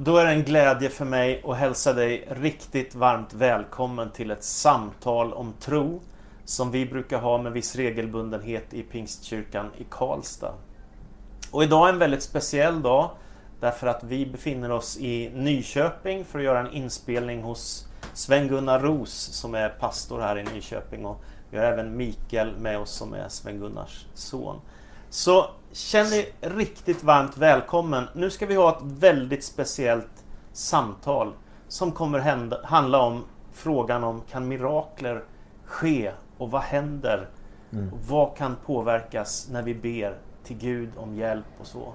Då är det en glädje för mig att hälsa dig riktigt varmt välkommen till ett samtal om tro som vi brukar ha med viss regelbundenhet i Pingstkyrkan i Karlstad. Och idag är en väldigt speciell dag därför att vi befinner oss i Nyköping för att göra en inspelning hos Sven-Gunnar Ros som är pastor här i Nyköping och vi har även Mikael med oss som är Sven-Gunnars son. Så känn dig riktigt varmt välkommen. Nu ska vi ha ett väldigt speciellt samtal som kommer hända, handla om frågan om kan mirakler ske och vad händer? Mm. Och vad kan påverkas när vi ber till Gud om hjälp och så?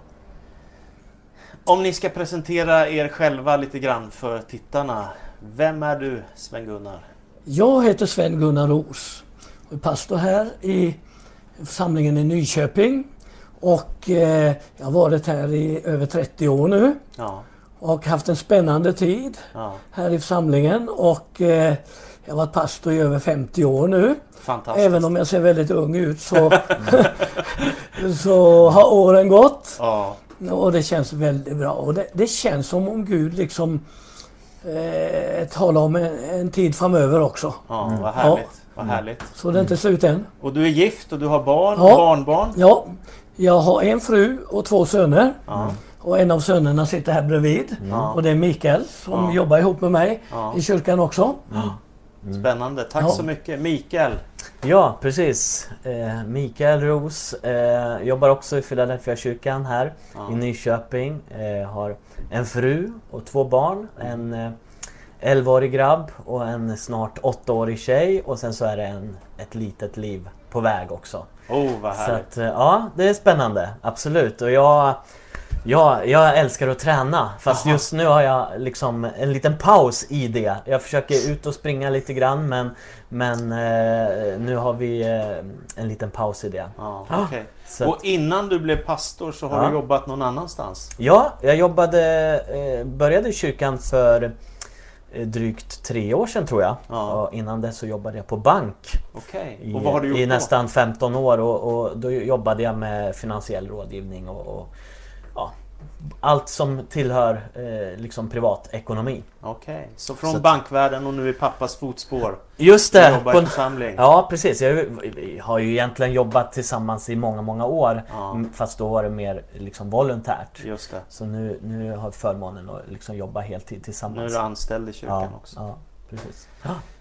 Om ni ska presentera er själva lite grann för tittarna. Vem är du Sven-Gunnar? Jag heter Sven-Gunnar Ros och är pastor här i församlingen i Nyköping. Och eh, jag har varit här i över 30 år nu. Ja. Och haft en spännande tid ja. här i församlingen. Och eh, jag har varit pastor i över 50 år nu. Även om jag ser väldigt ung ut så, så har åren gått. Ja. Och det känns väldigt bra. Och det, det känns som om Gud liksom eh, talar om en, en, tid framöver också. Ja, vad härligt. Ja. Vad härligt. Så det är inte slut än. Och du är gift och du har barn ja. barnbarn? Ja. Jag har en fru och två söner. Ja. Och en av sönerna sitter här bredvid. Och det är Mikael som jobbar ihop med mig i kyrkan också. Mm. Spännande. Tack så mycket. Mikael. Ja, precis. Eh, Mikael Ros eh, jobbar också i Philadelphia kyrkan här i Nyköping. Eh, har en fru och två barn. En eh, 11-årig grabb och en snart 8-årig tjej. Och sen så är det en, ett litet liv på väg också. Oh, vad härligt. Så att, eh, ja, det är spännande. Absolut. Och jag Ja, jag älskar att träna. Fast Aha. just nu har jag liksom en liten paus i det. Jag försöker ut och springa lite grann men, men eh, nu har vi eh, en liten paus i det. Ah, okay. Så och innan du blev pastor så har ja. du jobbat någon annanstans? Ja, jag jobbade, eh, började i kyrkan för drygt tre år sedan tror jag. Ja. Innan det så jobbade jag på bank. Okay. I, I nästan 15 år och, och, då jobbade jag med finansiell rådgivning och, och ja, allt som tillhör eh, liksom privatekonomi. Okej, okay. så från så bankvärlden och nu i pappas fotspår? Just det! Jobbar på en församling? Ja precis, jag har ju egentligen jobbat tillsammans i många, många år. Ja. Fast då var det mer liksom volontärt. Just det. Så nu, nu har jag förmånen att liksom jobba heltid tillsammans. Nu är du anställd i kyrkan ja, också. Ja, precis.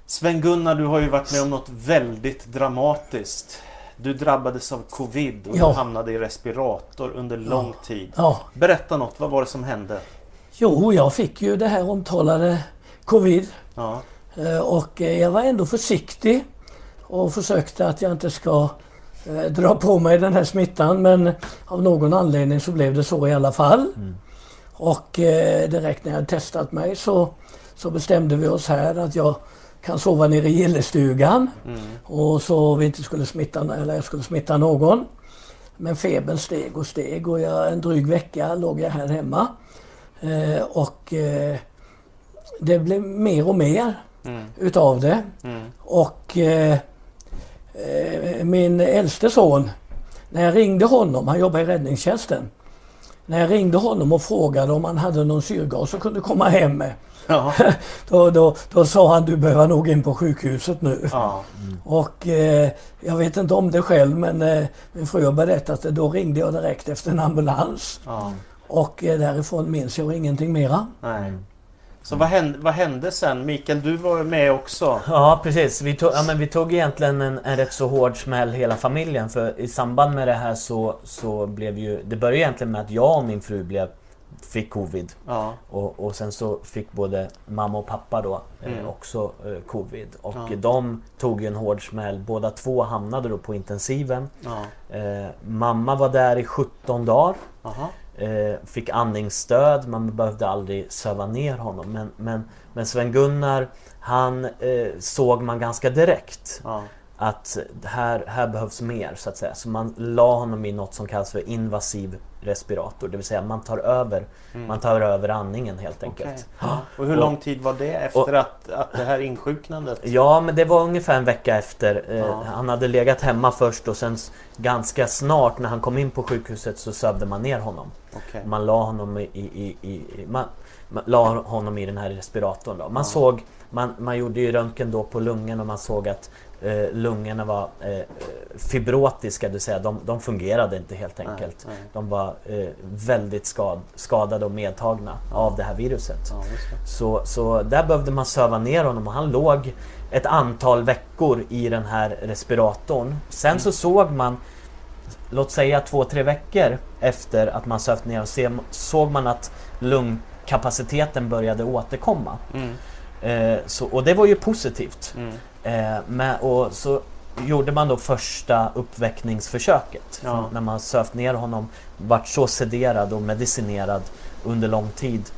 Sven-Gunnar, du har ju varit med om något väldigt dramatiskt. Du drabbades av Covid och ja. hamnade i respirator under lång tid. Ja. Berätta något, vad var det som hände? Jo, jag fick ju det här omtalade Covid. Eh, och eh, jag var ändå försiktig och försökte att jag inte ska eh, dra på mig den här smittan men av någon anledning så blev det så i alla fall. Mm. Och direkt när jag testat mig så, så bestämde vi oss här att jag kan sova nere i gillestugan mm. och så vi inte skulle smitta, eller jag skulle smitta någon. Men febern steg och steg och jag, en dryg vecka låg jag här hemma. Eh, och eh, det blev mer och mer mm. utav det. Mm. Och eh, eh min äldste son, när jag ringde honom, han jobbar i räddningstjänsten. När jag ringde honom och frågade om han hade någon syrgas och kunde komma hem med. Ja. då, då, då sa han du behöver nog in på sjukhuset nu. Ja. Mm. Och eh, jag vet inte om det själv men eh, min fru har berättat det. Då ringde jag direkt efter en ambulans. Ja. Och eh, därifrån minns jag ingenting mera. Nej. Så vad hände, vad hände sen? Mikael, du var med också. Ja, precis. Vi tog, ja, men vi tog egentligen en, en rätt så hård smäll hela familjen. För i samband med det här så, så blev ju... Det började egentligen med att jag och min fru blev fick covid. Ja. Och, och sen så fick både mamma och pappa då eh, mm. också eh, covid. Och ja. de tog ju en hård smäll. Båda två hamnade då på intensiven. Ja. Eh, mamma var där i 17 dagar. Eh, fick andningsstöd. Man behövde aldrig söva ner honom. Men, men, men Sven-Gunnar han eh, såg man ganska direkt. Att här, här behövs mer så att säga. Så man la honom i något som kallas för invasiv respirator. Det vill säga man tar över, man tar över andningen helt enkelt. Ja. Och hur Och- lång tid var det efter att, att det här insjuknandet? Ja, men det var ungefär en vecka efter. Eh, Ja. Han hade legat hemma först och sen ganska snart när han kom in på sjukhuset så sövde man ner honom. Okej. Man la honom i, i, i, i man, man la honom i den här respiratorn. Då. Man Ja. såg, man, man gjorde ju röntgen då på lungen och man såg att eh, lungorna var eh, fibrotiska, det vill säga de, de fungerade inte helt Nej, enkelt. nej. De var eh, väldigt skad, skadade och medtagna av det här viruset. Ja, det. Så, så där behövde man söva ner honom och han låg ett antal veckor i den här respiratorn. Sen så såg man, låt säga två, tre veckor efter att man sövt ner se, såg man att lungkapaciteten började återkomma. Mm. Eh, så, och det var ju positivt. Mm. Eh, med, och så gjorde man då första uppväckningsförsöket. Ja. När man sövt ner honom, vart så sederad och medicinerad under lång tid.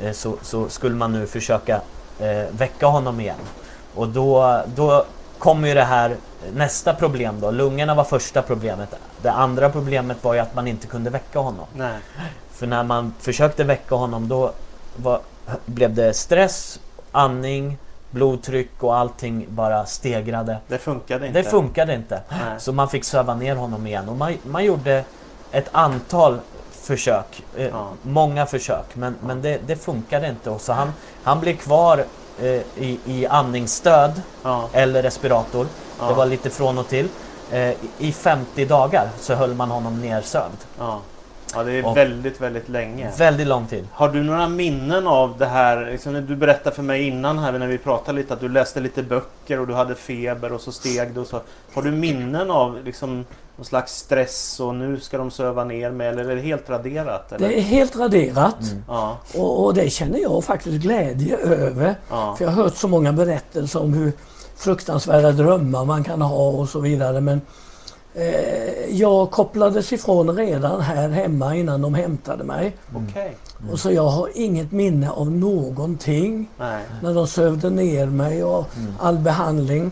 Eh, så, så skulle man nu försöka eh, väcka honom igen. Och då, då kommer ju det här nästa problem då. Lungorna var första problemet. Det andra problemet var ju att man inte kunde väcka honom. Nej. För när man försökte väcka honom då var, blev det stress, andning, blodtryck och allting bara stegrade. Det funkade inte. Det funkade inte. Nej. Så man fick söva ner honom igen. Och man, man gjorde ett antal försök. Eh, Ja. Många försök. Men, men det, det funkade inte. Och så han, han blev kvar eh, i, i andningsstöd Ja. eller respirator. Ja. Det var lite från och till. Eh, I 50 dagar så höll man honom nersövd. Ja. det är Och- väldigt, väldigt länge. Väldigt lång tid. Har du några minnen av det här? Liksom, du berättade för mig innan här när vi pratade lite att du läste lite böcker och du hade feber och så steg det och så. Har du minnen av liksom någon slags stress och nu ska de söva ner mig eller är det helt raderat? Eller? Det är helt raderat. Mm. Ja, Och, och det känner jag faktiskt glädje över. ja, För jag har hört så många berättelser om hur fruktansvärda drömmar man kan ha och så vidare. Men jag kopplades ifrån redan här hemma innan de hämtade mig. okej. Och så jag har inget minne av någonting Nej. när de sövde ner mig och all behandling.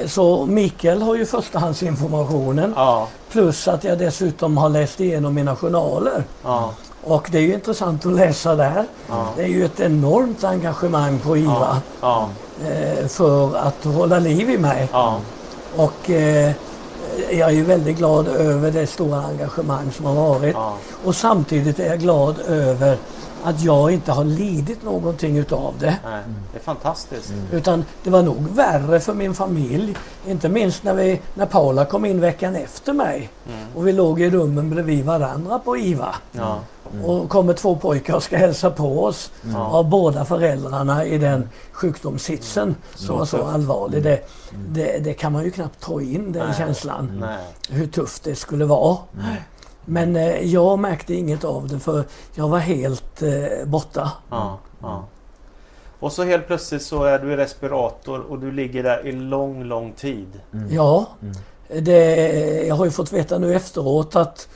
Eh, Så Mikael har ju förstahandsinformationen. Ja, Plus att jag dessutom har läst igenom mina journaler. ja, Och det är ju intressant att läsa där. Ja. Det är ju ett enormt engagemang på IVA ja, eh, för att hålla liv i mig. Och eh, jag är ju väldigt glad över det stora engagemang som har varit. ja. Och samtidigt är jag glad över att jag inte har lidit någonting utav det. Nej, det är fantastiskt. Utan det var nog värre för min familj. Inte minst när, vi, när Paula kom in veckan efter mig. Och vi låg i rummen bredvid varandra på IVA. Ja, Och kommer två pojkar och ska hälsa på oss. Ja. Av båda föräldrarna i den sjukdomssitsen som var så tufft. allvarlig. Det, det, det kan man ju knappt ta in den Nej. känslan. nej. Hur tufft det skulle vara. Men eh, jag märkte inget av det för jag var helt eh, borta. Ja, ja. Och så helt plötsligt så är du i respirator och du ligger där i lång, lång tid. Ja, det, jag har ju fått veta nu efteråt att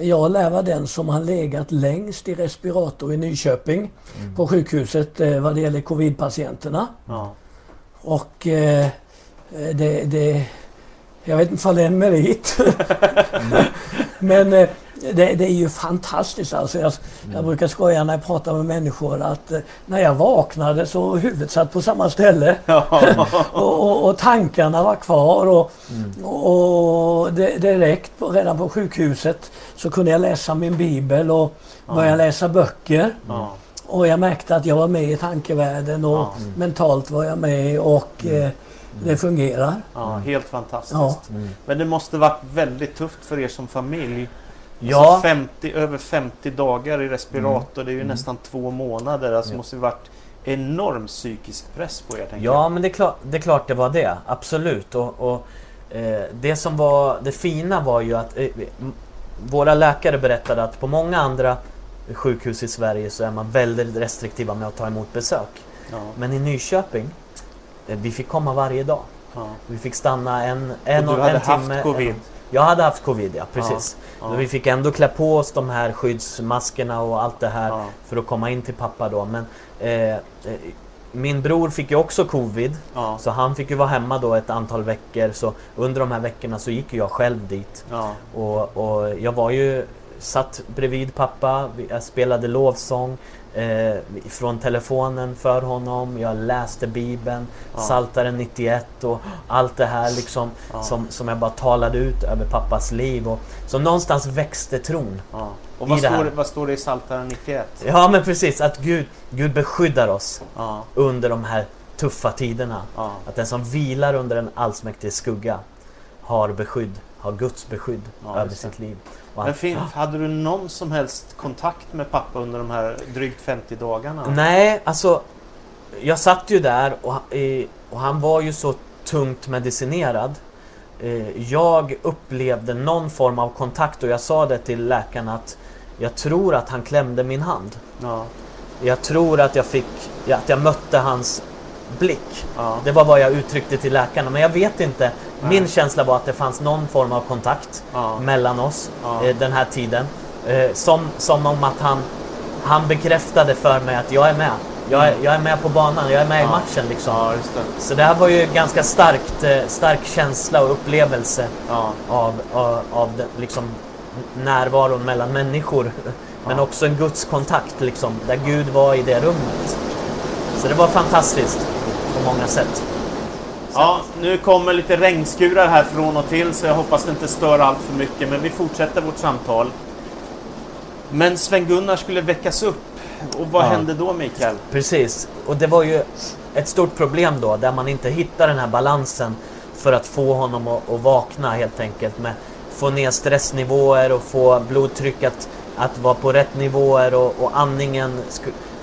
jag lär vara den som har legat längst i respirator i Nyköping på sjukhuset eh, vad det gäller covidpatienterna. Ja, Och eh, det, det... Jag vet inte om det är en merit. Men eh, det, det är ju fantastiskt alltså. Jag, jag brukar skoja när jag pratar med människor att eh, när jag vaknade så huvudet satt på samma ställe. och, och, och tankarna var kvar. Och, och det, direkt på, redan på sjukhuset så kunde jag läsa min bibel och börja läsa böcker. ja, Och jag märkte att jag var med i tankevärlden och Ja. mentalt var jag med och eh, det fungerar. ja, helt fantastiskt. Ja. Men det måste varit väldigt tufft för er som familj. Ja, Alltså 50, över 50 dagar i respirator, det är ju nästan två månader. Alltså Ja. måste det varit enorm psykisk press på er. ja men det är, klart, det är klart det var det. Absolut. Och, och eh, det som var det fina var ju att eh, våra läkare berättade att på många andra sjukhus i Sverige så är man väldigt restriktiva med att ta emot besök. jag. Men i Nyköping, vi fick komma varje dag. Ja, ja. Vi fick stanna en, en, Och du en hade timme. haft covid? En, jag hade haft covid, ja. Precis. Ja. Men Vi fick ändå klä på oss de här skyddsmaskerna och allt det här Ja. för att komma in till pappa då. Men eh, eh, min bror fick ju också covid. Ja, Så han fick ju vara hemma då ett antal veckor. Så under de här veckorna så gick jag själv dit. ja, Och, och jag var ju satt bredvid pappa, jag spelade lovsång eh, från telefonen för honom. Jag läste Bibeln, ja. Saltaren 91 och allt det här liksom ja. som, som jag bara talade ut över pappas liv. Och, så någonstans växte tron. Ja. Och vad står, det, vad står det i Saltaren 91? Ja men precis, att Gud, Gud beskyddar oss under de här tuffa tiderna. Att den som vilar under en allsmäktig skugga har beskydd, har Guds beskydd över sitt liv. Men fin, hade du någon som helst kontakt med pappa under de här drygt 50 dagarna? Nej, alltså jag satt ju där och, och han var ju så tungt medicinerad. Eh, jag upplevde någon form av kontakt och jag sa det till läkaren att jag tror att han klämde min hand. Ja. Jag tror att jag fick, att jag mötte hans blick. Ja. Det var vad jag uttryckte till läkarna. Men jag vet inte. Nej. Min känsla var att det fanns någon form av kontakt ja. mellan oss eh, den här tiden. Eh, som, som om att han, han bekräftade för mig att jag är med. Jag är, jag är med på banan, jag är med ja. i matchen liksom. Ja, det. Så det här var ju ganska starkt, eh, stark känsla och upplevelse ja. av, av, av den, liksom, närvaron mellan människor. Men också en gudskontakt liksom, där Gud var i det rummet. Så det var fantastiskt på många sätt. Ja, nu kommer lite regnskurar här från och till så jag hoppas det inte stör allt för mycket. Men vi fortsätter vårt samtal. Men Sven-Gunnar skulle väckas upp. Och vad ja. hände då Mikael? Precis, och det var ju ett stort problem då där man inte hittar den här balansen för att få honom att, att vakna helt enkelt. Med få ner stressnivåer och få blodtrycket att vara på rätt nivåer och, och andningen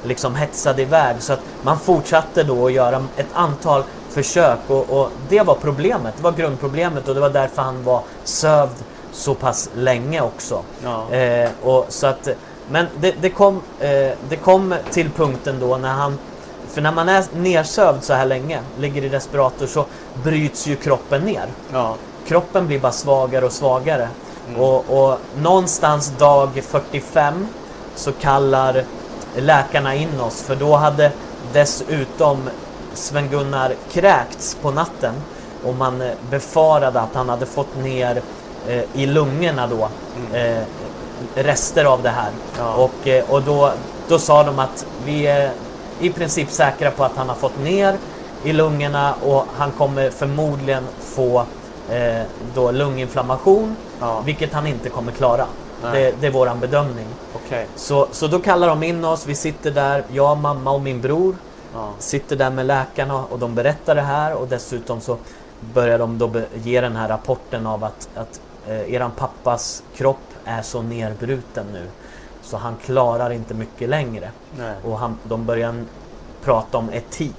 liksom hetsade iväg. Så att man fortsatte då att göra ett antal försök och, och, det var problemet. Det var grundproblemet och det var därför han var sövd så pass länge också. Ja. Eh, och så att, men det, det kom, eh, det kom till punkten då när han för när man är nersövd så här länge, ligger i respirator, så bryts ju kroppen ner. Ja. Kroppen blir bara svagare och svagare. Mm. Och, och någonstans dag 45 så kallar läkarna in oss för då hade dessutom Sven-Gunnar kräkts på natten och man eh, befarade att han hade fått ner eh, i lungorna då mm. eh, rester av det här. Ja. Och, eh, och då, då sa de att vi är i princip säkra på att han har fått ner i lungorna och han kommer förmodligen få eh, då lunginflammation, ja. vilket han inte kommer klara. Det, det, är våran bedömning. Okay. Så, så då kallar de in oss, vi sitter där, jag, mamma och min bror. Ja. Sitter där med läkarna och de berättar det här och dessutom så börjar de då ge den här rapporten av att, att eh, eran pappas kropp är så nerbruten nu så han klarar inte mycket längre. Nej. Och han, de börjar prata om etik.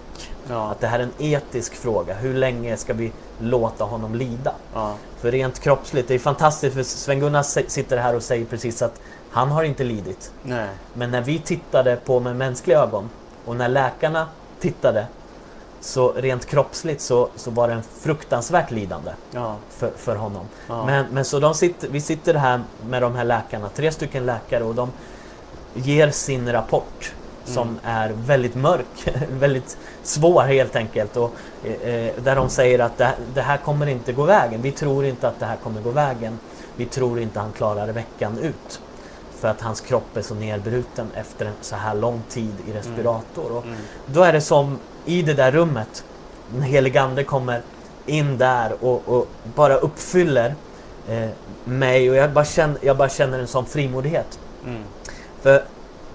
Ja. Att det här är en etisk fråga. Hur länge ska vi låta honom lida? Ja. För rent kroppsligt, det är fantastiskt för Sven-Gunnar sitter här och säger precis att han har inte lidit. Nej. Men när vi tittade på med mänskliga ögon och när läkarna tittade så rent kroppsligt så, så var det en fruktansvärt lidande ja. för, för honom. Ja. Men, men så de sitter, vi sitter här med de här läkarna, tre stycken läkare och de ger sin rapport som mm. är väldigt mörk, väldigt svår helt enkelt. Och, eh, där de säger att det, det, här kommer inte gå vägen. Vi tror inte att det här kommer gå vägen. Vi tror inte han klarar veckan ut. För att hans kropp är så nedbruten efter en så här lång tid i respirator. Mm. Och då är det som i det där rummet, den helige Ande kommer in där och, och bara uppfyller eh, mig och jag bara, känner, jag bara känner en sån frimodighet. Mm. För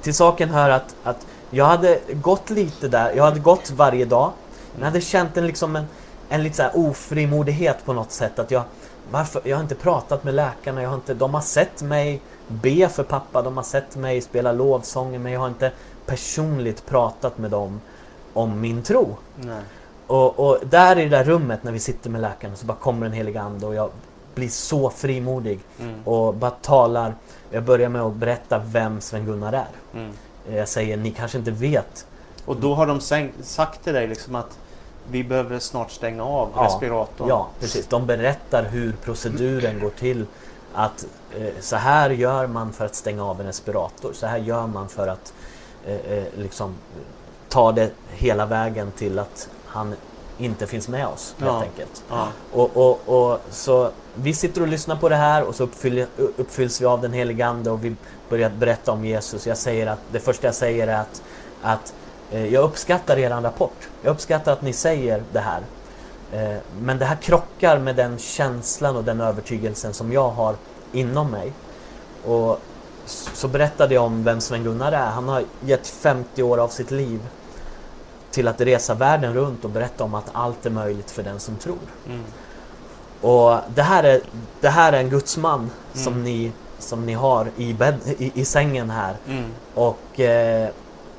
till saken hör att, att jag hade gått lite där, jag hade gått varje dag. Men jag hade känt en, liksom en, en lite så här ofrimodighet på något sätt. Att jag, varför, jag har inte pratat med läkarna, jag har inte, de har sett mig be för pappa, de har sett mig spela lovsånger men jag har inte personligt pratat med dem om min tro. Och, och, där i det där rummet när vi sitter med läkarna så bara kommer en helig ande och jag blir så frimodig mm. och bara talar. Jag börjar med att berätta vem Sven-Gunnar är. Mm. Jag säger, ni kanske inte vet. Och då har de sagt till dig liksom att vi behöver snart stänga av ja, respiratorn? Ja, precis. De berättar hur proceduren går till. Att eh, så här gör man för att stänga av en respirator. Så här gör man för att eh, eh liksom ta det hela vägen till att han inte finns med oss helt Ja. enkelt. Ja. Och, och, och, så vi sitter och lyssnar på det här och så uppfyll, uppfylls vi av den helige Ande och vi börjar berätta om Jesus. Jag säger att, det första jag säger är att, att eh, jag uppskattar er rapport. Jag uppskattar att ni säger det här. Eh, men det här krockar med den känslan och den övertygelsen som jag har inom mig. Och så berättade jag om vem Sven-Gunnar är. Han har gett 50 år av sitt liv till att resa världen runt och berätta om att allt är möjligt för den som tror. Mm. Och det här är, det här är en gudsman som, Mm. ni, som ni har i, bädd, i, i sängen här. Mm. Och eh,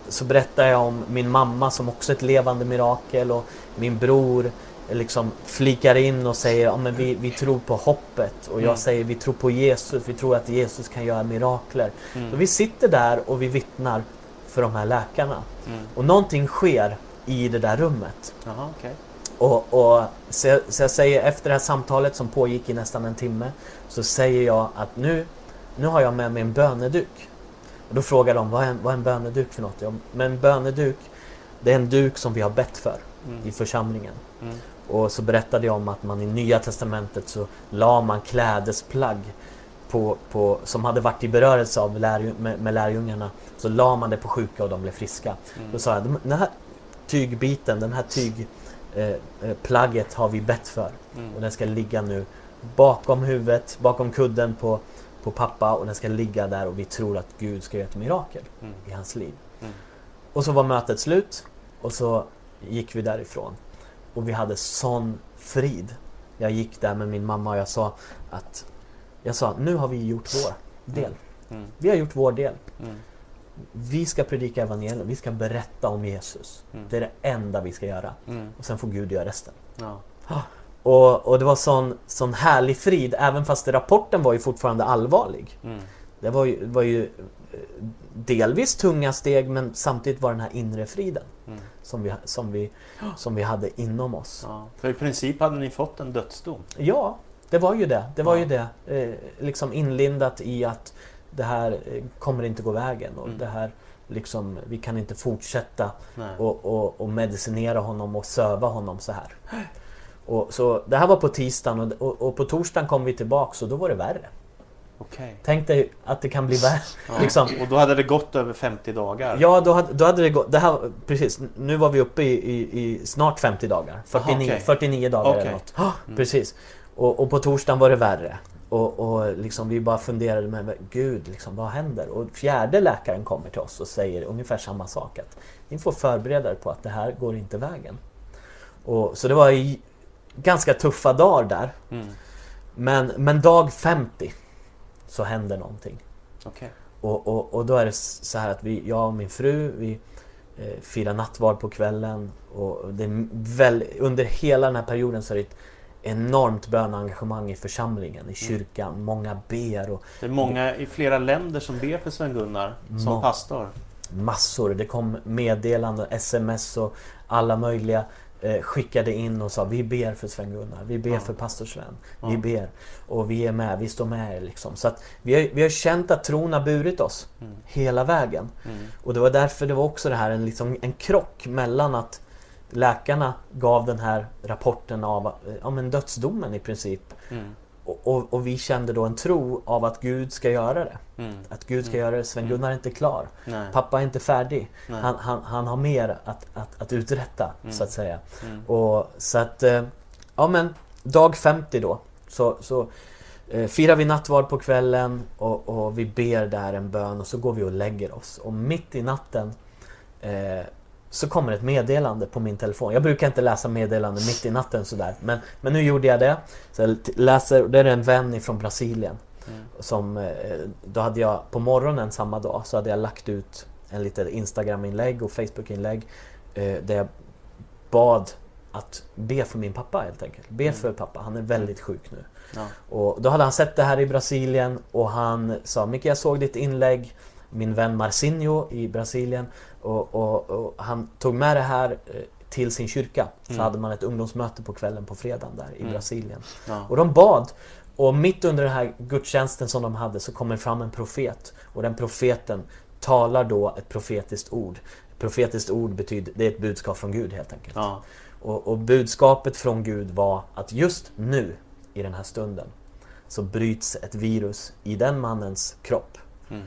så berättar jag om min mamma som också är ett levande mirakel och min bror liksom flikar in och säger ja, men vi, vi tror på hoppet och jag Mm. säger vi tror på Jesus, vi tror att Jesus kan göra mirakler. Mm. Så vi sitter där och vi vittnar för de här läkarna. Mm. Och någonting sker i det där rummet. Jaha, okej. Och, och, så, jag, så jag säger efter det här samtalet som pågick i nästan en timme så säger jag att nu, nu har jag med mig en böneduk. Och då frågar de vad är, en, vad är en böneduk för något? Ja, men en böneduk det är en duk som vi har bett för Mm. i församlingen. Mm. Och så berättade jag om att man i Nya Testamentet så la man klädesplagg på, på, som hade varit i berörelse av lärju, med, med lärjungarna. Så la man det på sjuka och de blev friska. Mm. Då sa jag, den här tygbiten, den här tygplagget eh, plagget har vi bett för. Mm. Och den ska ligga nu bakom huvudet, bakom kudden på, på pappa och den ska ligga där och vi tror att Gud ska göra ett mirakel Mm. i hans liv. Mm. Och så var mötet slut och så gick vi därifrån. Och vi hade sån frid. Jag gick där med min mamma och jag sa att jag sa, nu har vi gjort vår del. Mm. Vi har gjort vår del. Mm. Vi ska predika evangelium, vi ska berätta om Jesus. Mm. Det är det enda vi ska göra. Mm. Och sen får Gud göra resten. Ja. Och, och det var sån, sån härlig frid, även fast rapporten var ju fortfarande allvarlig. Mm. Det var ju, var ju eh, delvis tunga steg men samtidigt var den här inre friden Mm. som vi, som vi, som vi hade inom oss. Ja. För i princip hade ni fått en dödsdom. Ja, det var ju det. Det var ju det. Eh, liksom inlindat i att det här eh, kommer inte gå vägen och Mm. det här liksom, vi kan inte fortsätta och, och, och medicinera honom och söva honom så här. Och, så det här var på tisdagen och, och, på torsdagen kom vi tillbaks och då var det värre. Okej. Tänk dig att det kan bli värre. Ja. Liksom. Och då hade det gått över 50 dagar? Ja, då hade, då hade det gått. Det här, precis, nu var vi uppe i, i, i snart 50 dagar. 49, okej. 49 dagar Okej. eller något. Ja, Mm. Precis. Och, och på torsdagen var det värre. Och, och liksom vi bara funderade med Gud, liksom, vad händer? Och fjärde läkaren kommer till oss och säger ungefär samma sak. Att ni får förbereda er på att det här går inte vägen. Och, så det var i, ganska tuffa dagar där. Mm. Men, men dag 50 så händer någonting. Okej. Och, och, och då är det så här att vi, jag och min fru, vi eh, firar nattvard på kvällen. Och det väl, under hela den här perioden så är det ett enormt bönengagemang i församlingen, i kyrkan. Många ber och Det är många i flera länder som ber för Sven-Gunnar som Må- pastor. massor. Det kom meddelanden, sms och alla möjliga eh, skickade in och sa vi ber för Sven-Gunnar, vi ber Ja. för pastor Sven, Ja. vi ber och vi är med, vi står med er liksom. Så att vi har, vi har känt att tron har burit oss Mm. hela vägen. Mm. Och det var därför det var också det här en, liksom, en krock mellan att läkarna gav den här rapporten av eh, ja, men dödsdomen i princip. Mm. Och, och, och vi kände då en tro av att Gud ska göra det. Mm. Att Gud ska Mm. göra det. Sven-Gunnar är inte klar. Nej. Pappa är inte färdig. Han, han, han har mer att, att, att uträtta Mm. så att säga. Mm. Och så att, eh, ja men dag 50 då så, så eh, firar vi nattvard på kvällen och, och vi ber där en bön och så går vi och lägger oss. Och mitt i natten eh, så kommer ett meddelande på min telefon. Jag brukar inte läsa meddelanden mitt i natten sådär. Men, men nu gjorde jag det. Så jag läser, det är en vän ifrån Brasilien. Mm. Som, eh, då hade jag på morgonen samma dag så hade jag lagt ut en litet Instagram-inlägg och Facebook-inlägg. Eh, där jag bad att be för min pappa helt enkelt. Be Mm. för pappa, han är väldigt sjuk nu. Ja. Och då hade han sett det här i Brasilien och han sa Micke jag såg ditt inlägg Min vän Marcinho i Brasilien och, och, och han tog med det här eh, till sin kyrka. Så Mm. hade man ett ungdomsmöte på kvällen på fredagen där i Mm. Brasilien. Ja. Och de bad. Och mitt under den här gudstjänsten som de hade så kommer fram en profet. Och den profeten talar då ett profetiskt ord. Profetiskt ord betyder, det är ett budskap från Gud helt enkelt. Ja. Och, och budskapet från Gud var att just nu, i den här stunden, så bryts ett virus i den mannens kropp. Mm.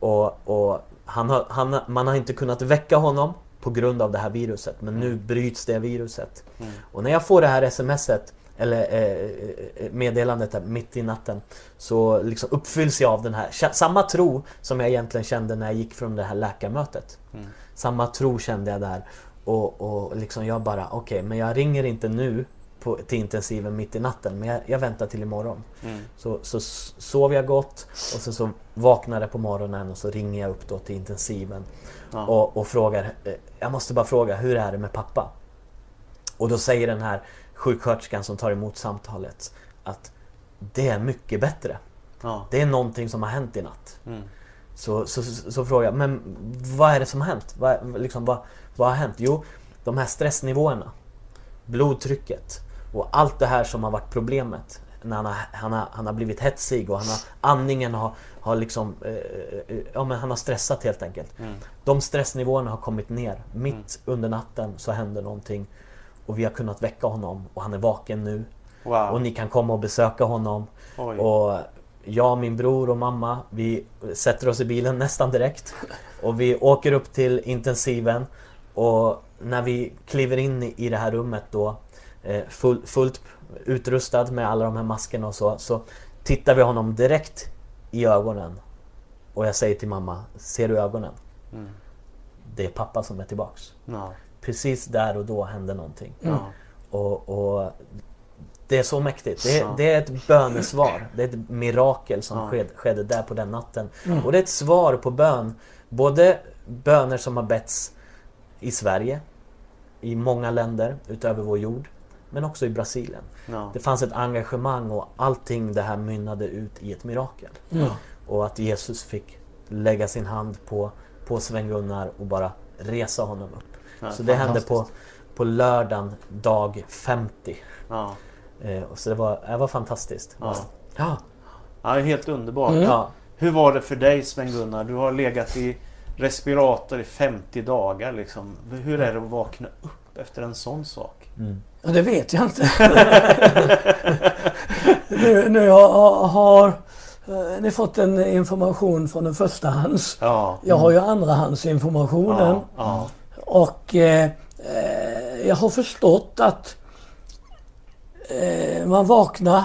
Och, och han har, han, man har inte kunnat väcka honom på grund av det här viruset, men nu bryts det viruset. Mm. Och när jag får det här smset, eller eh, eh, meddelandet där mitt i natten, så liksom uppfylls jag av den här, samma tro som jag egentligen kände när jag gick från det här läkarmötet. Mm. Samma tro kände jag där. Och, och liksom jag bara, okej, men jag ringer inte nu på, till intensiven mitt i natten, men jag, jag väntar till imorgon. Mm. Så, så sov jag gott och så, så vaknade jag på morgonen och så ringer jag upp då till intensiven Ja. och, och frågar, eh, jag måste bara fråga, hur är det med pappa? Och då säger den här sjuksköterskan som tar emot samtalet att det är mycket bättre. Ja. Det är någonting som har hänt i natt. Mm. Så, så, så, så frågar jag, men vad är det som har hänt? Vad, liksom, vad, vad har hänt? Jo, de här stressnivåerna, blodtrycket och allt det här som har varit problemet. När han har, han har, han har blivit hetsig och han har, andningen har, har liksom, eh, eh, ja men han har stressat helt enkelt. Mm. De stressnivåerna har kommit ner. Mitt under natten så händer någonting och vi har kunnat väcka honom och han är vaken nu. Wow. Och ni kan komma och besöka honom. Oj. Och jag, min bror och mamma, vi sätter oss i bilen nästan direkt. Och vi åker upp till intensiven. Och när vi kliver in i- det här rummet då, eh, full, fullt utrustad med alla de här maskerna och så, så tittar vi honom direkt i ögonen. Och jag säger till mamma, ser du ögonen? Mm. Det är pappa som är tillbaks. Ja. Precis där och då hände någonting. Ja. Och, och det är så mäktigt. Det är, Ja. det är ett bönesvar. Det är ett mirakel som skedde, skedde där på den natten. Och det är ett svar på bön. Både böner som har betts i Sverige, i många länder utöver vår jord, men också i Brasilien. Ja. Det fanns ett engagemang och allting det här mynnade ut i ett mirakel. Ja. Och att Jesus fick lägga sin hand på, på Sven-Gunnar och bara resa honom upp. Ja, Så det hände på, på lördagen dag 50. Ja. Eh, och så det var, det var fantastiskt. Ja. Ja. helt underbart. Mm. ja. Hur var det för dig Sven-Gunnar? Du har legat i respirator i 50 dagar. Liksom. Hur är det att vakna upp efter en sån sak? Mm. Ja, det vet jag inte. nu, nu har, har eh, ni fått en information från en förstahands. Ja. Jag har ju andrahandsinformationen. Ja. ja. Och eh, eh, jag har förstått att eh, man vaknar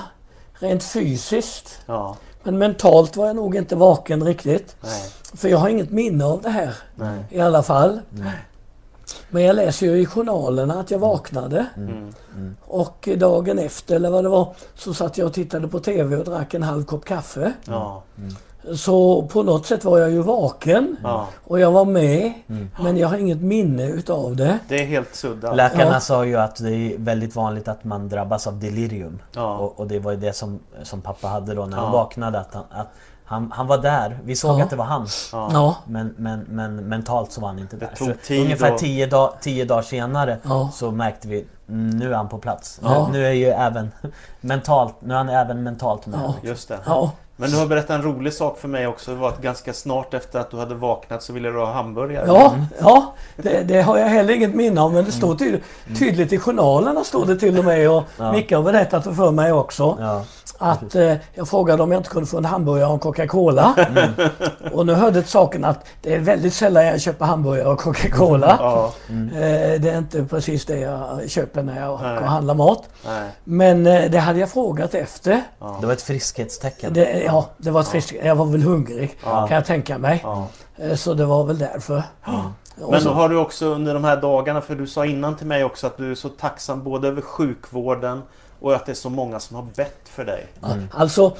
rent fysiskt. ja. Men mentalt var jag nog inte vaken riktigt. Nej. För jag har inget minne av det här Nej. i alla fall. Men jag läser ju i journalerna att jag vaknade. Mm. Och dagen efter, eller vad det var, så satt jag och tittade på TV och drack en halv kopp kaffe. Ja. Så på något sätt var jag ju vaken. Och jag var med. Men jag har inget minne utav det. Det är helt sudda. Läkarna Ja. sa ju att det är väldigt vanligt att man drabbas av delirium. Och, och det var ju det som, som pappa hade då när han vaknade. Att han, att han, han var där. Vi såg Ja. att det var han. Ja. Men, men, men mentalt så var han inte Det där. tog Så tid ungefär och- tio, dag, tio dagar senare Ja. så märkte vi mm, nu är han på plats. Ja. Nu, nu är ju även mentalt, nu är han även mentalt med. Ja. Just det. Ja. Men du har berättat en rolig sak för mig också. Det var att ganska snart efter att du hade vaknat så ville du ha hamburgare. Ja, ja det, det har jag heller inget minne av men det står tyd, tydligt i journalerna står det till och med och Ja. Micke har berättat det för mig också. Ja. Att eh, jag frågade om jag inte kunde få en hamburgare och en Coca-Cola. Mm. Och nu hörde till saken att det är väldigt sällan jag köper hamburgare och Coca-Cola. Ja. Eh, det är inte precis det jag köper när jag Nej. går och handlar mat. Nej. Men eh, det hade jag frågat efter. Ja. Det var ett friskhetstecken. Det, ja, det var ett friskt. Jag var väl hungrig Ja. kan jag tänka mig. Ja. Eh, Så det var väl därför. Och Men så- har du också under de här dagarna, för du sa innan till mig också att du är så tacksam både över sjukvården och att det är så många som har bett för dig. Alltså,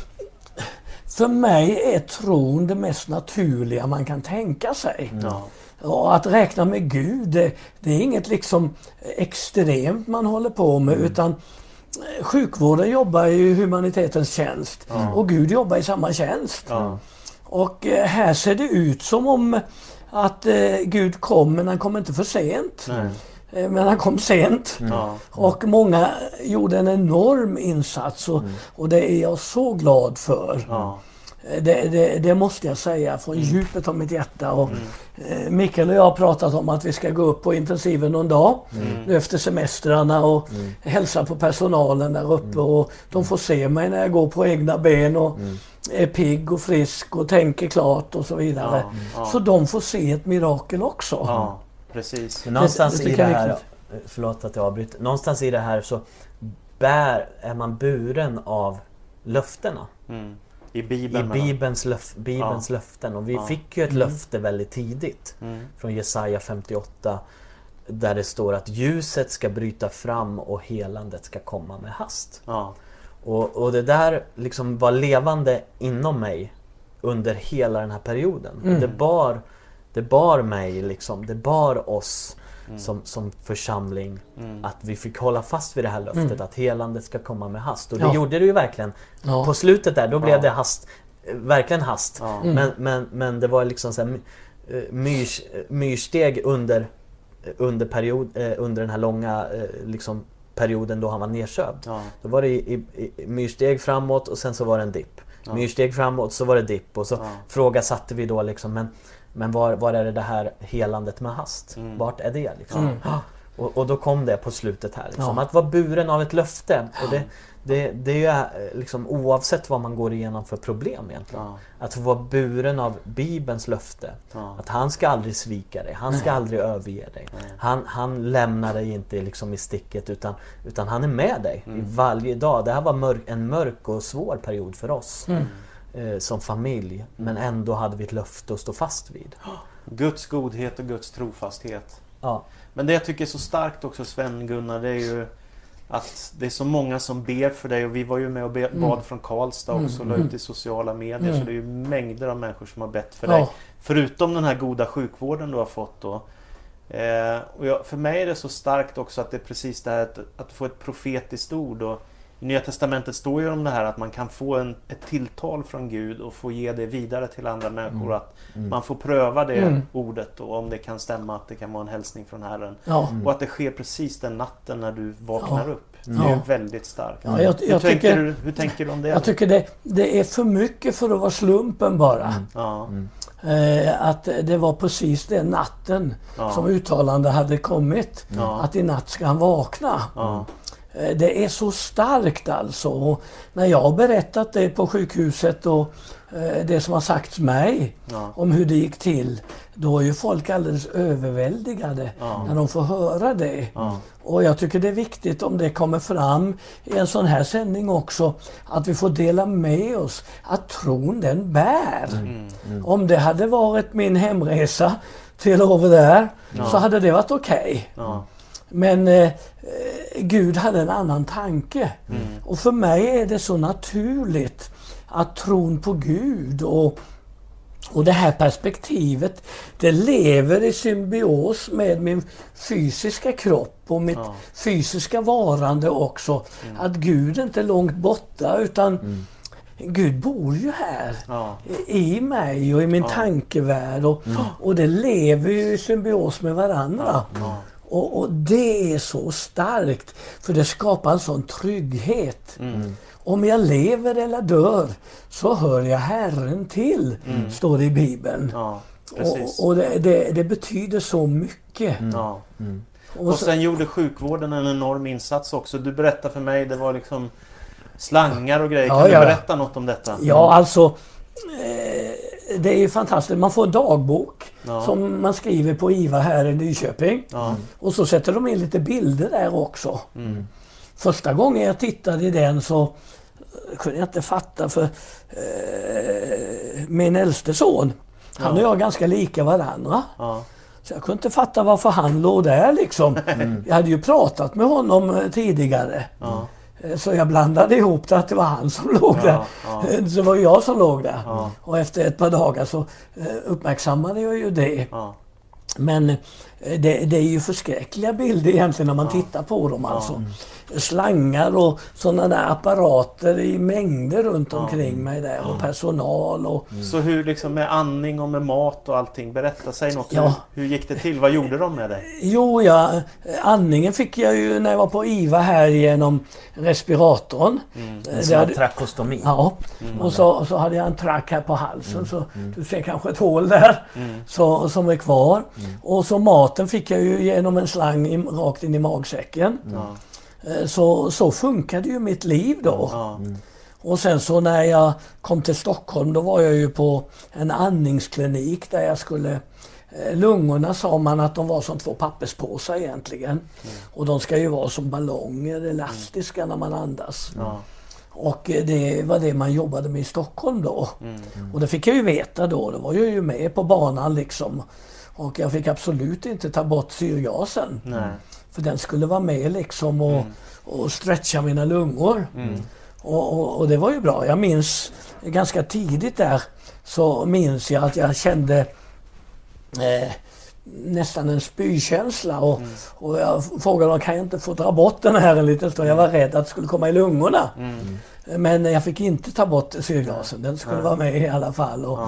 för mig är tron det mest naturliga man kan tänka sig. Ja. Och att räkna med Gud, det, det är inget liksom extremt man håller på med utan eh, sjukvården jobbar i humanitetens tjänst och Gud jobbar i samma tjänst. Ja. Och eh, här ser det ut som om att eh, Gud kom men han kom inte för sent. Nej. Eh, Men han kom sent. Ja. Och många gjorde en enorm insats och, och det är jag så glad för. Eh, Det, det, det måste jag säga från djupet av mitt hjärta. Och, eh, Mikael och jag har pratat om att vi ska gå upp på intensiven någon dag nu efter semestrarna och hälsa på personalen där uppe. Och de får se mig när jag går på egna ben och är pigg och frisk och tänker klart och så vidare. Ja, ja. Så de får se ett mirakel också. Ja, precis. Någonstans det i det jag är här, förlåt att jag avbryter. Någonstans i det här så bär, är man buren av löftena. Mm. I I Bibeln. jag. Bibelns, löf, Bibelns löften. Och vi Ja. fick ju ett löfte väldigt tidigt. Mm. Från Jesaja 58. Där det står att ljuset ska bryta fram och helandet ska komma med hast. Ja. Och, och det där liksom var levande inom mig under hela den här perioden. Mm. Det, bar, det bar mig, liksom, det bar oss Mm. som, som församling Mm. att vi fick hålla fast vid det här löftet att helandet ska komma med hast. Och det Ja. gjorde det ju verkligen. Ja. På slutet där, då blev Ja. det hast. eh, Verkligen hast. Ja. Mm. Men, men, men det var liksom så här, eh, myrs, eh, myrsteg under, under, period, under den här långa liksom, perioden då han var nedsövd. Ja. Då var det i, i, i myrsteg framåt och sen så var det en dipp. Ja. Myrsteg framåt så var det dipp och så Ja. frågasatte vi då liksom men, men var, var är det det här helandet med hast? Mm. Vart är det liksom? Mm. Och, och då kom det på slutet här. Liksom. Ja. Att vara buren av ett löfte. Och det, det, det är eh, liksom oavsett vad man går igenom för problem egentligen. Ja. Att få vara buren av Bibelns löfte. Ja. Att han ska aldrig svika dig. Han ska aldrig överge dig. Han, han lämnar dig inte liksom i sticket utan, utan han är med dig i varje dag. Det här var mörk, en mörk och svår period för oss eh, som familj. Men ändå hade vi ett löfte att stå fast vid. Guds godhet och Guds trofasthet. Ja. Men det jag tycker är så starkt också Sven-Gunnar, det är ju att det är så många som ber för dig och vi var ju med och be- bad från Karlstad också och la ut i sociala medier. Så det är ju mängder av människor som har bett för dig. Ja. Förutom den här goda sjukvården du har fått då. Eh, och jag, för mig är det så starkt också att det är precis det här att, att få ett profetiskt ord. Och Nya Testamentet står ju om det här att man kan få en, ett tilltal från Gud och få ge det vidare till andra människor. Att man får pröva det Mm. ordet och om det kan stämma att det kan vara en hälsning från Herren. Ja. Och att det sker precis den natten när du vaknar Ja. upp. Det är Ja. väldigt starkt. Ja, jag, hur, jag, tänker tycker, du, hur tänker du om det? jag tycker det, det är för mycket för att vara slumpen bara. ja, Eh, att det var precis den natten Ja. som uttalande hade kommit. Ja. Att i natt ska han vakna. Eh, Det är så starkt alltså. Och när jag har berättat det på sjukhuset och eh, det som har sagts mig Ja. om hur det gick till. Då är ju folk alldeles överväldigade Ja. när de får höra det. ja, Och jag tycker det är viktigt om det kommer fram i en sån här sändning också. Att vi får dela med oss att tron den bär. Mm. Om det hade varit min hemresa till over där så hade det varit okej. ja, Men eh, eh, Gud hade en annan tanke. Mm. Och för mig är det så naturligt att tron på Gud och, och det här perspektivet, det lever i symbios med min fysiska kropp och mitt Ja. fysiska varande också. Att Gud inte är långt borta utan Gud bor ju här ja, i mig och i min tankevärld och, och det lever ju i symbios med varandra. ja. Och, och det är så starkt för det skapar en sån trygghet. Mm. Om jag lever eller dör så hör jag Herren till, står det i Bibeln. ja. Och, och det, det, det betyder så mycket. Ja. Och Och så, sen gjorde sjukvården en enorm insats också. Du berättade för mig, det var liksom slangar och grejer. Ja, Kan ja. du berätta något om detta? ja, alltså eh, det är ju fantastiskt. Man får en dagbok Ja. som man skriver på IVA här i Nyköping. Ja, Och så sätter de in lite bilder där också. Mm. Första gången jag tittade i den så eh, kunde jag inte fatta för eh, min äldste son, han och jag är ganska lika varandra. Så jag kunde inte fatta varför han låg där liksom. Jag hade ju pratat med honom eh, tidigare. ja, Så jag blandade ihop det att det var han som låg där. ja. Eh, Så det var jag som låg där. Ja. Och efter ett par dagar så eh, uppmärksammade jag ju det. ja, Men eh, det, det är ju förskräckliga bilder egentligen när man tittar på dem alltså. Slangar och sådana där apparater i mängder runt omkring mig där och personal och Så hur liksom med andning och med mat och allting, berätta, säg något. Ja. Hur, hur gick det till? Vad gjorde de med dig? Jo, ja, andningen fick jag ju när jag var på IVA här genom respiratorn. Mm. En sån hade- trakostomi. Ja, och så, så hade jag en track här på halsen så du ser kanske ett hål där så, som är kvar. Och så maten fick jag ju genom en slang i, rakt in i magsäcken. Eh, Så, så funkade ju mitt liv då. Ja. Och sen så när jag kom till Stockholm då var jag ju på en andningsklinik där jag skulle eh, Lungorna sa man att de var som två papperspåsar egentligen. Och de ska ju vara som ballonger, elastiska när man andas. Ja. Och eh, det var det man jobbade med i Stockholm då. Mm. Och det fick jag ju veta då. Då var jag ju med på banan liksom. Och jag fick absolut inte ta bort syrgasen. Nej. För den skulle vara med liksom och, och stretcha mina lungor. Och, och, och det var ju bra. Jag minns ganska tidigt där så minns jag att jag kände eh, nästan en spykänsla. Och, och jag frågade om kan jag inte få dra bort den här en liten stund. Jag var rädd att det skulle komma i lungorna. Men jag fick inte ta bort syrgasen. Den skulle vara med i alla fall. Och,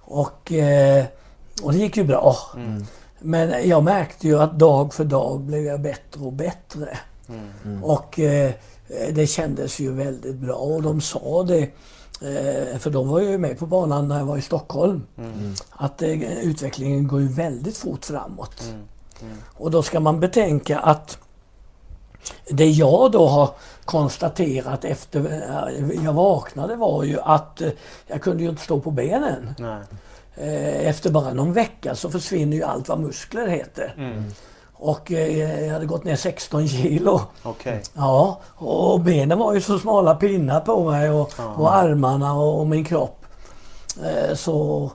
och, eh, och det gick ju bra. Men jag märkte ju att dag för dag blev jag bättre och bättre. Och eh, det kändes ju väldigt bra och de sa det, eh, för de var ju med på banan när jag var i Stockholm, att eh, utvecklingen går ju väldigt fort framåt. Och då ska man betänka att det jag då har konstaterat efter eh, jag vaknade var ju att eh, jag kunde ju inte stå på benen. Nej. Eh, Efter bara någon vecka så försvinner ju allt vad muskler heter. Mm. Och eh, jag hade gått ner 16 kilo. Okej. Ja, och benen var ju så smala pinnar på mig och, och armarna och, och min kropp. Eh, Så,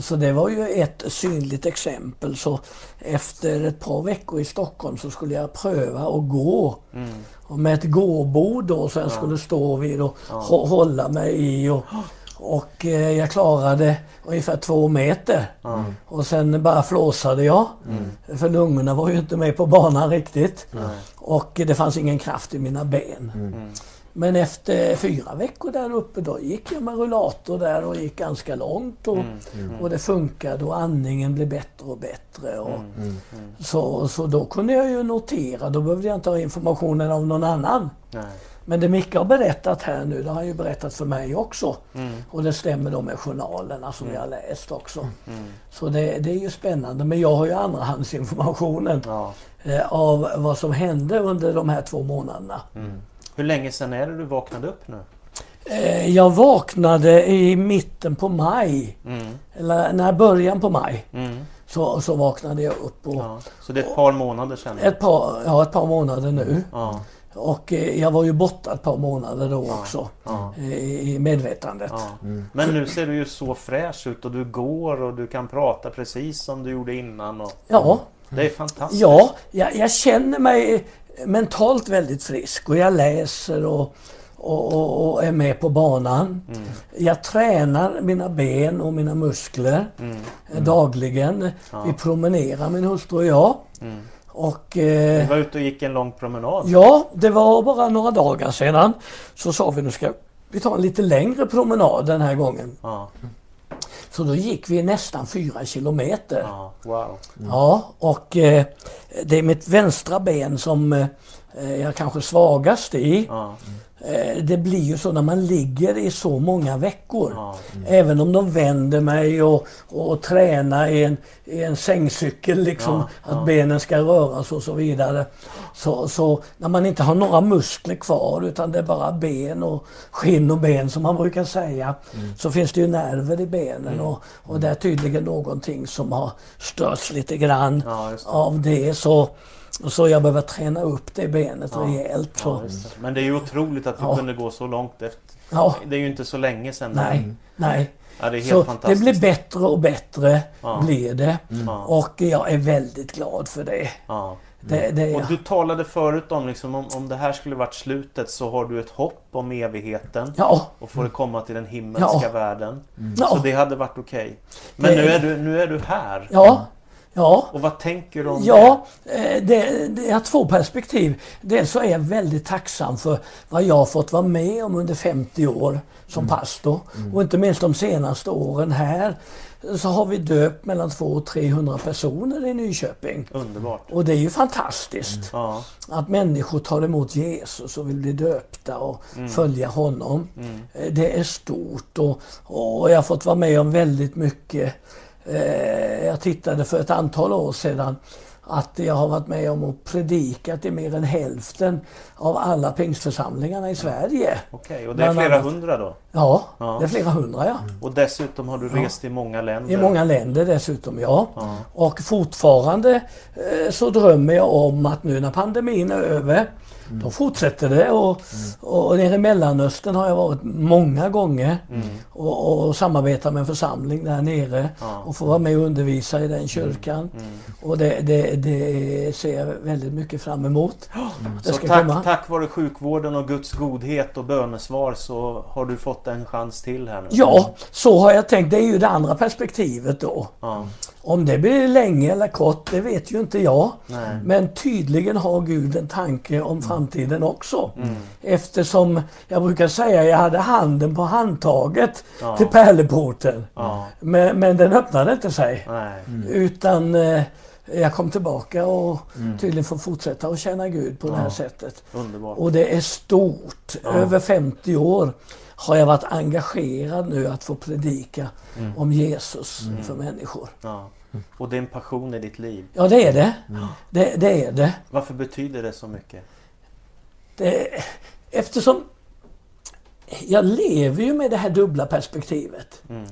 så det var ju ett synligt exempel. Så efter ett par veckor i Stockholm så skulle jag pröva att gå. Och med ett gåbord då som jag skulle stå vid och hå- hålla mig i. Och, och eh, jag klarade ungefär två meter. Och sen bara flåsade jag. För lungorna var ju inte med på banan riktigt. Och det fanns ingen kraft i mina ben. Men efter fyra veckor där uppe då gick jag med rullator där och gick ganska långt. Och, och det funkade och andningen blev bättre och bättre. Och, Så, så då kunde jag ju notera, då behövde jag inte ha informationen av någon annan. Nej. Men det Micke har berättat här nu, det har han ju berättat för mig också. Och det stämmer då med journalerna som jag har läst också. Så det, det är ju spännande. Men jag har ju andrahandsinformationen Ja. eh, av vad som hände under de här två månaderna. Hur länge sedan är det du vaknade upp nu? Eh, jag vaknade i mitten på maj. Mm. Eller när början på maj. Mm. Så, så vaknade jag upp. Och Ja. Så det är ett par månader sedan? ett, par, ja, ett par månader nu. Ja. Och eh, jag var ju borta ett par månader då också. Ja. eh, I, medvetandet. Ja. Men nu ser du ju så fräsch ut och du går och du kan prata precis som du gjorde innan. Och Ja, det är fantastiskt. ja jag, jag känner mig mentalt väldigt frisk och jag läser och, och, och, och är med på banan. Jag tränar mina ben och mina muskler eh, dagligen. Vi promenerar min hustru och jag. Och, eh, var ute och gick en lång promenad. ja, det var bara några dagar sedan. Så sa vi nu ska vi ta en lite längre promenad den här gången. Ja. Så då gick vi nästan fyra kilometer. Ja. Wow. Ja, och eh, det är mitt vänstra ben som eh, jag kanske svagast i. Ja. Eh, det blir ju så när man ligger i så många veckor. Ja. Även om de vänder mig och, och tränar i en, i en sängcykel, liksom, Ja, att ja. benen ska röras och så vidare. Så, så när man inte har några muskler kvar utan det är bara ben och skinn och ben som man brukar säga. Så finns det ju nerver i benen och, och det är tydligen någonting som har störts lite grann av det. Så, så jag behöver träna upp det benet rejält. Så. Ja, det. Men det är ju otroligt att du Ja. kunde gå så långt efter. Ja, Det är ju inte så länge sedan. nej, nej. Ja, det är helt Så det fantastiskt. blir bättre och bättre Ja. blir det. Ja. Och jag är väldigt glad för det. Ja. det, det Och du talade förut om liksom, om, om det här skulle varit slutet så har du ett hopp om evigheten. ja, Och får det komma till den himmelska Ja. världen. Så ja, det hade varit okej. Men Det- nu, är du, nu är du här. ja. Ja. Och vad tänker du om Ja, eh, det, det har två perspektiv. Dels så är jag väldigt tacksam för vad jag har fått vara med om under 50 år som pastor. Och inte minst de senaste åren här så har vi döpt mellan 200 och 300 personer i Nyköping. det? Underbart. Och det är ju fantastiskt Ja. att människor tar emot Jesus och vill bli döpta och följa honom. Eh, Det är stort och, och jag har fått vara med om väldigt mycket. Eh, Jag tittade för ett antal år sedan att jag har varit med om och predikat i mer än hälften av alla pingstförsamlingarna i Sverige. Okej, och det är flera annat. hundra då? Ja, Ja. det är flera hundra ja. Och dessutom har du rest i många länder? I många länder dessutom, ja. Ja. Och fortfarande eh, så drömmer jag om att nu när pandemin är över, då fortsätter det. Och, och nere i Mellanöstern har jag varit många gånger och, och samarbetat med en församling där nere Ja. och få vara med och undervisa i den kyrkan. Och det, det, det ser jag väldigt mycket fram emot. Det Så tack, komma. tack vare sjukvården och Guds godhet och bönesvar så har du fått en chans till här nu? Ja, så har jag tänkt. Det är ju det andra perspektivet då. Ja. Om det blir länge eller kort, det vet ju inte jag. Nej. Men tydligen har Gud en tanke om framtiden också. Mm. Eftersom, jag brukar säga, jag hade handen på handtaget Ja. till pärleporten. Ja. Men, men den öppnade inte sig. Nej. Utan eh, jag kom tillbaka och Mm. tydligen får fortsätta att känna Gud på det här sättet. Underbart. Och det är stort. Över 50 år har jag varit engagerad nu att få predika Mm. om Jesus för människor. Ja. Och det är en passion i ditt liv. Ja, det är det. det. Det är det. Varför betyder det så mycket? Det. Eftersom jag lever ju med det här dubbla perspektivet. Mm.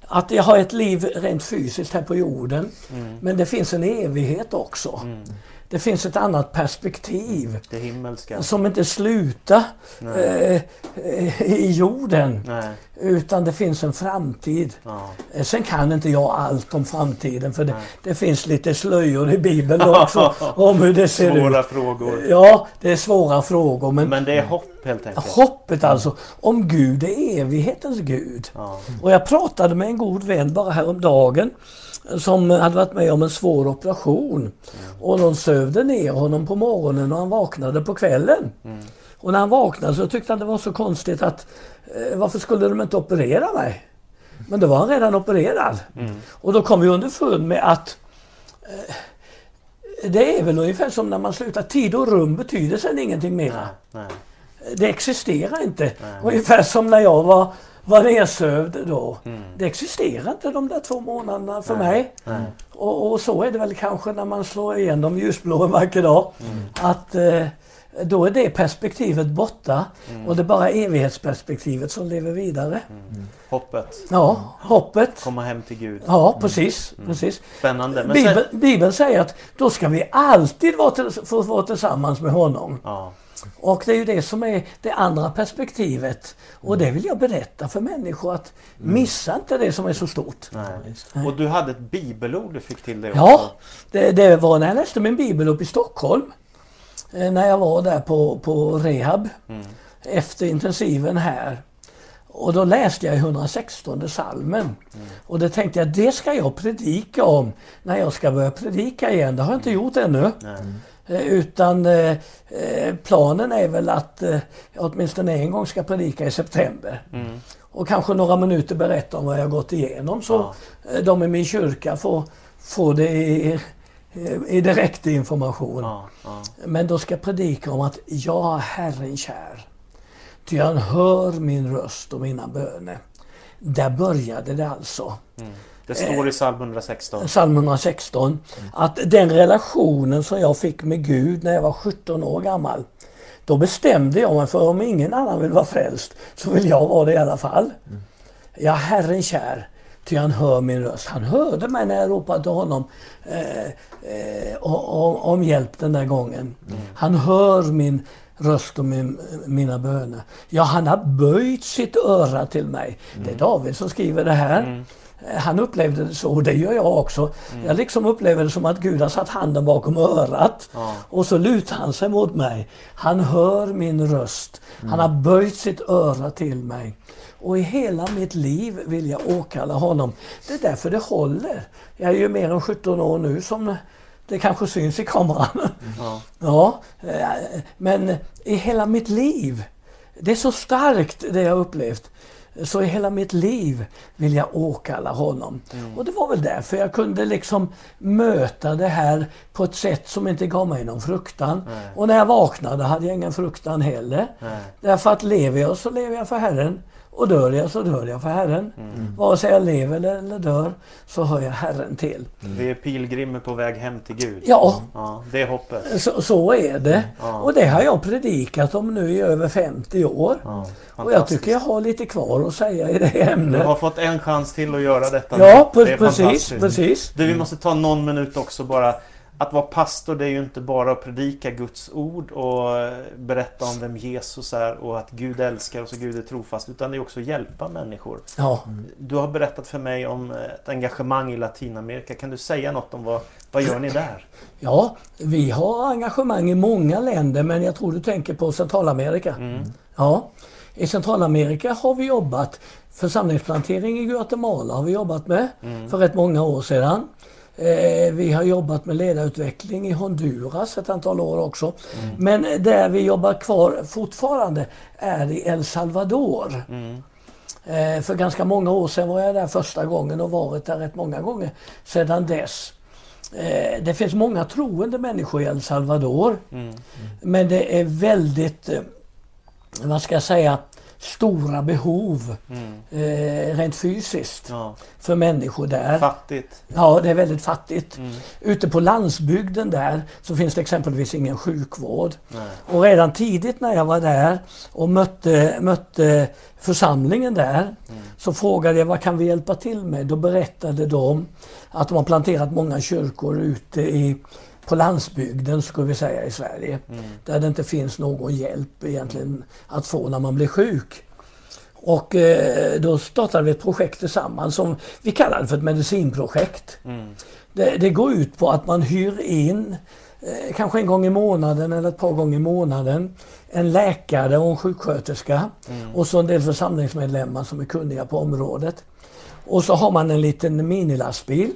Att jag har ett liv rent fysiskt här på jorden. Mm. Men det finns en evighet också. Mm. Det finns ett annat perspektiv Det himmelska? som inte slutar eh, eh, i jorden. Nej. Utan det finns en framtid. Ja. Eh, Sen kan inte jag allt om framtiden för det, det finns lite slöjor i Bibeln också om hur det ser Svåra ut. frågor. Ja, det är svåra frågor men Men det är hopp helt enkelt? hoppet alltså om Gud är evighetens Gud. Ja. Och jag pratade med en god vän bara häromdagen som hade varit med om en svår operation. Och de sövde ner honom på morgonen och han vaknade på kvällen. Och när han vaknade så tyckte han det var så konstigt att eh, varför skulle de inte operera mig? Men då var han redan opererad. Och då kom vi underfund med att eh, det är väl ungefär som när man slutar. Tid och rum betyder sen ingenting mera. Nej. Det existerar inte. Ungefär som när jag var, var nedsövd då. Det existerar inte de där två månaderna för mig. Nej. Och, och så är det väl kanske när man slår igenom ljusblå en vacker dag. Att eh, då är det perspektivet borta och det är bara evighetsperspektivet som lever vidare. Hoppet. Ja, hoppet. Komma hem till Gud. Ja, precis. precis. Spännande. Men Bibeln, sen... Bibeln säger att då ska vi alltid vara till, få vara tillsammans med honom. Ja. Och det är ju det som är det andra perspektivet. Och det vill jag berätta för människor att missa inte det som är så stort. Nej. Och du hade ett bibelord du fick till dig också. Ja, det, det var när jag läste min bibel upp i Stockholm. Eh, När jag var där på, på rehab. Efter intensiven här. Och då läste jag i 116 salmen. Och det tänkte jag, det ska jag predika om när jag ska börja predika igen. Det har jag inte gjort ännu. Eh, Utan eh, eh, planen är väl att eh, jag åtminstone en gång ska predika i september. Mm. Och kanske några minuter berätta om vad jag gått igenom så Ja. de i min kyrka får, får det i, i direkt information. Ja. Ja. Men då ska jag predika om att jag har Herren kär. Ty han hör min röst och mina böner. Där började det alltså. Det står i psalm 116. Psalm 116. Att den relationen som jag fick med Gud när jag var 17 år gammal. Då bestämde jag mig för om ingen annan vill vara frälst så vill jag vara det i alla fall. Jag är Herren kär. Ty han hör min röst. Han hörde mig när jag ropade till honom eh, eh, om, om hjälp den där gången. Han hör min röst och min, mina böner. Ja, han har böjt sitt öra till mig. Det är David som skriver det här. Eh, Han upplevde det så och det gör jag också. Jag liksom upplever det som att Gud har satt handen bakom örat Ja. och så lutar han sig mot mig. Han hör min röst. Han har böjt sitt öra till mig. Och i hela mitt liv vill jag åkalla honom. Det är därför det håller. Jag är ju mer än 17 år nu som det kanske syns i kameran. Ja. ja eh, men i hela mitt liv. Det är så starkt det jag upplevt. Så i hela mitt liv vill jag åkalla honom. Mm. Och det var väl därför jag kunde liksom möta det här på ett sätt som inte gav mig någon fruktan. Nej. Och när jag vaknade hade jag ingen fruktan heller. Nej. Därför att lever jag så lever jag för Herren. Och dör jag så dör jag för Herren. Mm. Vare sig jag lever eller, dör så hör jag Herren till. Mm. Vi är pilgrimer på väg hem till Gud. Ja. ja det är hoppet. Så, så är det. Ja. Och det har jag predikat om nu i över 50 år. Ja. Och jag tycker jag har lite kvar att säga i det ämnet. Du har fått en chans till att göra detta. Ja, precis. precis. Du, vi måste ta någon minut också bara att vara pastor det är ju inte bara att predika Guds ord och eh, berätta om vem Jesus är och att Gud älskar och så Gud är trofast. Utan det är också att hjälpa människor. Ja. Du har berättat för mig om ett engagemang i Latinamerika. Kan du säga något om vad, vad gör ni där? Ja, vi har engagemang i många länder men jag tror du tänker på Centralamerika. Mm. Ja. I Centralamerika har vi jobbat Församlingsplantering i Guatemala har vi jobbat med mm. för rätt många år sedan. Eh, vi har jobbat med ledarutveckling i Honduras ett antal år också. Mm. Men där vi jobbar kvar fortfarande är i El Salvador. Mm. Eh, för ganska många år sedan var jag där första gången och varit där rätt många gånger sedan dess. Eh, det finns många troende människor i El Salvador. Mm. Men det är väldigt, vad ska jag säga, stora behov mm. eh, rent fysiskt ja. för människor där. Fattigt. Ja, det är väldigt fattigt. Mm. Ute på landsbygden där så finns det exempelvis ingen sjukvård. Nej. Och redan tidigt när jag var där och mötte, mötte församlingen där mm. så frågade jag vad kan vi hjälpa till med? Då berättade de att de har planterat många kyrkor ute i på landsbygden skulle vi säga i Sverige. Mm. Där det inte finns någon hjälp egentligen att få när man blir sjuk. Och eh, då startade vi ett projekt tillsammans som vi kallade för ett medicinprojekt. Mm. Det, det, går ut på att man hyr in, eh, kanske en gång i månaden eller ett par gånger i månaden, en läkare och en sjuksköterska mm. och så en del församlingsmedlemmar som är kunniga på området. Och så har man en liten minilastbil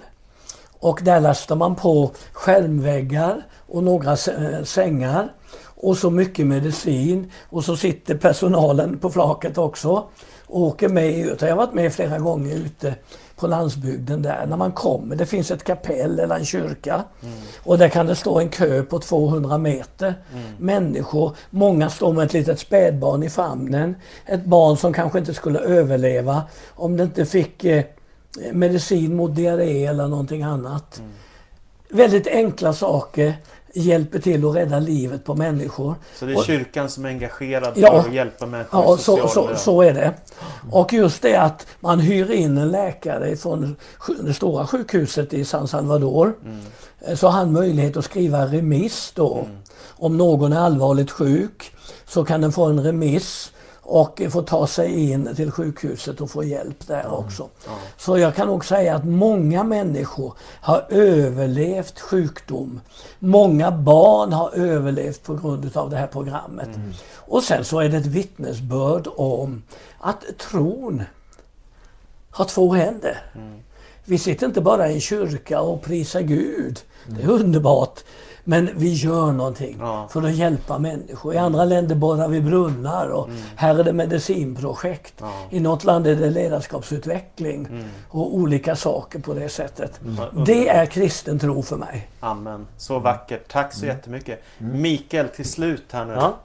och där lastar man på skärmväggar och några eh, sängar och så mycket medicin och så sitter personalen på flaket också och åker med ut. Jag har varit med flera gånger ute på landsbygden där. När man kommer, det finns ett kapell eller en kyrka mm. och där kan det stå en kö på 200 meter mm. människor. Många står med ett litet spädbarn i famnen. Ett barn som kanske inte skulle överleva om det inte fick eh, medicin mot diarré eller någonting annat. Mm. Väldigt enkla saker hjälper till att rädda livet på människor. Så det är kyrkan som är engagerad för ja, att hjälpa människor Ja, så, så, så, är det. Och just det att man hyr in en läkare från det stora sjukhuset i San Salvador. Mm. Så har han möjlighet att skriva remiss då. Mm. Om någon är allvarligt sjuk så kan den få en remiss och få ta sig in till sjukhuset och få hjälp där mm. också. Mm. Så jag kan nog säga att många människor har överlevt sjukdom. Många barn har överlevt på grund av det här programmet. Mm. Och sen så är det ett vittnesbörd om att tron har två händer. Mm. Vi sitter inte bara i en kyrka och prisar Gud. Det är underbart. Men vi gör någonting ja. för att hjälpa människor. I andra länder borrar vi brunnar och mm. här är det medicinprojekt. Ja. I något land är det ledarskapsutveckling mm. och olika saker på det sättet. Mm. Det är kristen tro för mig. Amen. Så vackert. Tack så mm. jättemycket. Mm. Mikael, till slut här nu. Ja.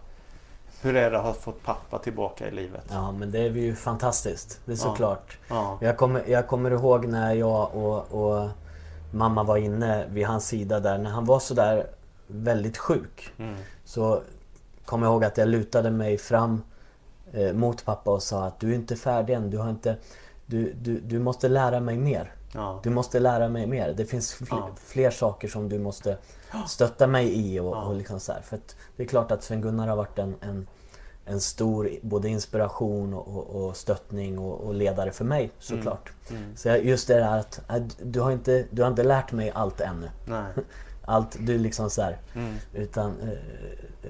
Hur är det att ha fått pappa tillbaka i livet? Ja men det är ju fantastiskt. Det är såklart. Ja. Jag, kommer, jag kommer ihåg när jag och, och mamma var inne vid hans sida där. När han var sådär väldigt sjuk. Mm. Så kom jag ihåg att jag lutade mig fram eh, mot pappa och sa att du är inte färdig än. Du, har inte, du, du, du måste lära mig mer. Ja. Du måste lära mig mer. Det finns fler, ja. fler saker som du måste stötta mig i. Och, ja. och liksom så här. För det är klart att Sven-Gunnar har varit en, en, en stor både inspiration och, och stöttning och, och, ledare för mig såklart. Mm. Mm. Så just det där att, att, du, har inte, du har inte lärt mig allt ännu. Nej. Allt, du liksom så här, mm. Utan, eh, eh,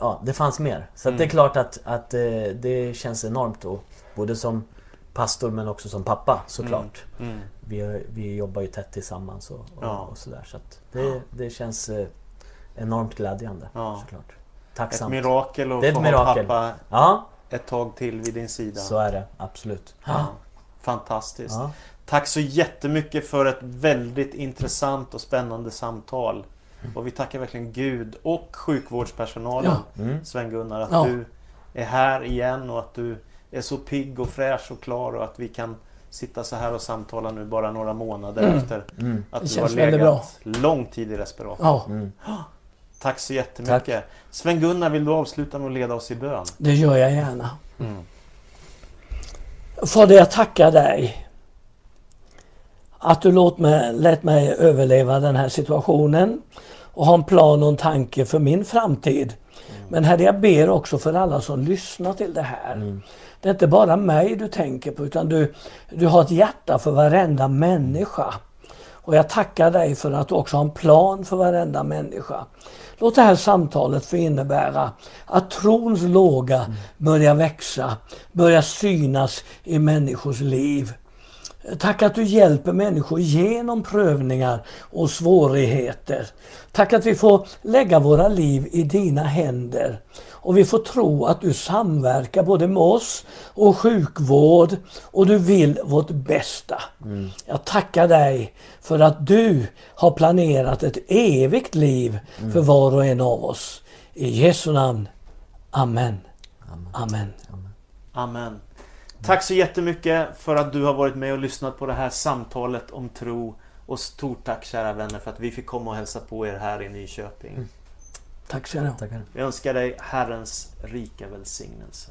ja, det fanns mer. Så det är klart att, att eh, det känns enormt då. Både som pastor men också som pappa såklart. Mm. Vi, vi jobbar ju tätt tillsammans och, och, Ja. och sådär. Så att det, det känns eh, enormt glädjande Ja. såklart. Ett Tacksamt. mirakel att ett få mirakel. ha pappa Ja, ett tag till vid din sida. så är det. Absolut. Ja. Fantastiskt. Ja. Tack så jättemycket för ett väldigt intressant och spännande samtal. Och vi tackar verkligen Gud och sjukvårdspersonalen, Mm. Sven-Gunnar, att Ja. du är här igen och att du är så pigg och fräsch och klar och att vi kan sitta så här och samtala nu bara några månader Mm. efter Mm. att Det du har legat lång tid i respirator. Ja, Mm. Tack så jättemycket. Sven-Gunnar, vill du avsluta med att leda oss i bön? det gör jag gärna. Mm. Fader, jag tackar dig att du låt mig, lät mig överleva den här situationen och ha en plan och en tanke för min framtid. Men Herre, jag ber också för alla som lyssnar till det här. Det är inte bara mig du tänker på utan du, du har ett hjärta för varenda människa. Och jag tackar dig för att du också har en plan för varenda människa. Låt det här samtalet få innebära att trons låga börjar växa, börjar synas i människors liv. Tack att du hjälper människor genom prövningar och svårigheter. Tack att vi får lägga våra liv i dina händer. Och vi får tro att du samverkar både med oss och sjukvård och du vill vårt bästa. Jag tackar dig för att du har planerat ett evigt liv för var och en av oss. I Jesu namn. Amen. Amen. Amen. Tack så jättemycket för att du har varit med och lyssnat på det här samtalet om tro. Och stort tack kära vänner för att vi fick komma och hälsa på er här i Nyköping. Tack så mycket. Tackar. Vi önskar dig Herrens rika välsignelse.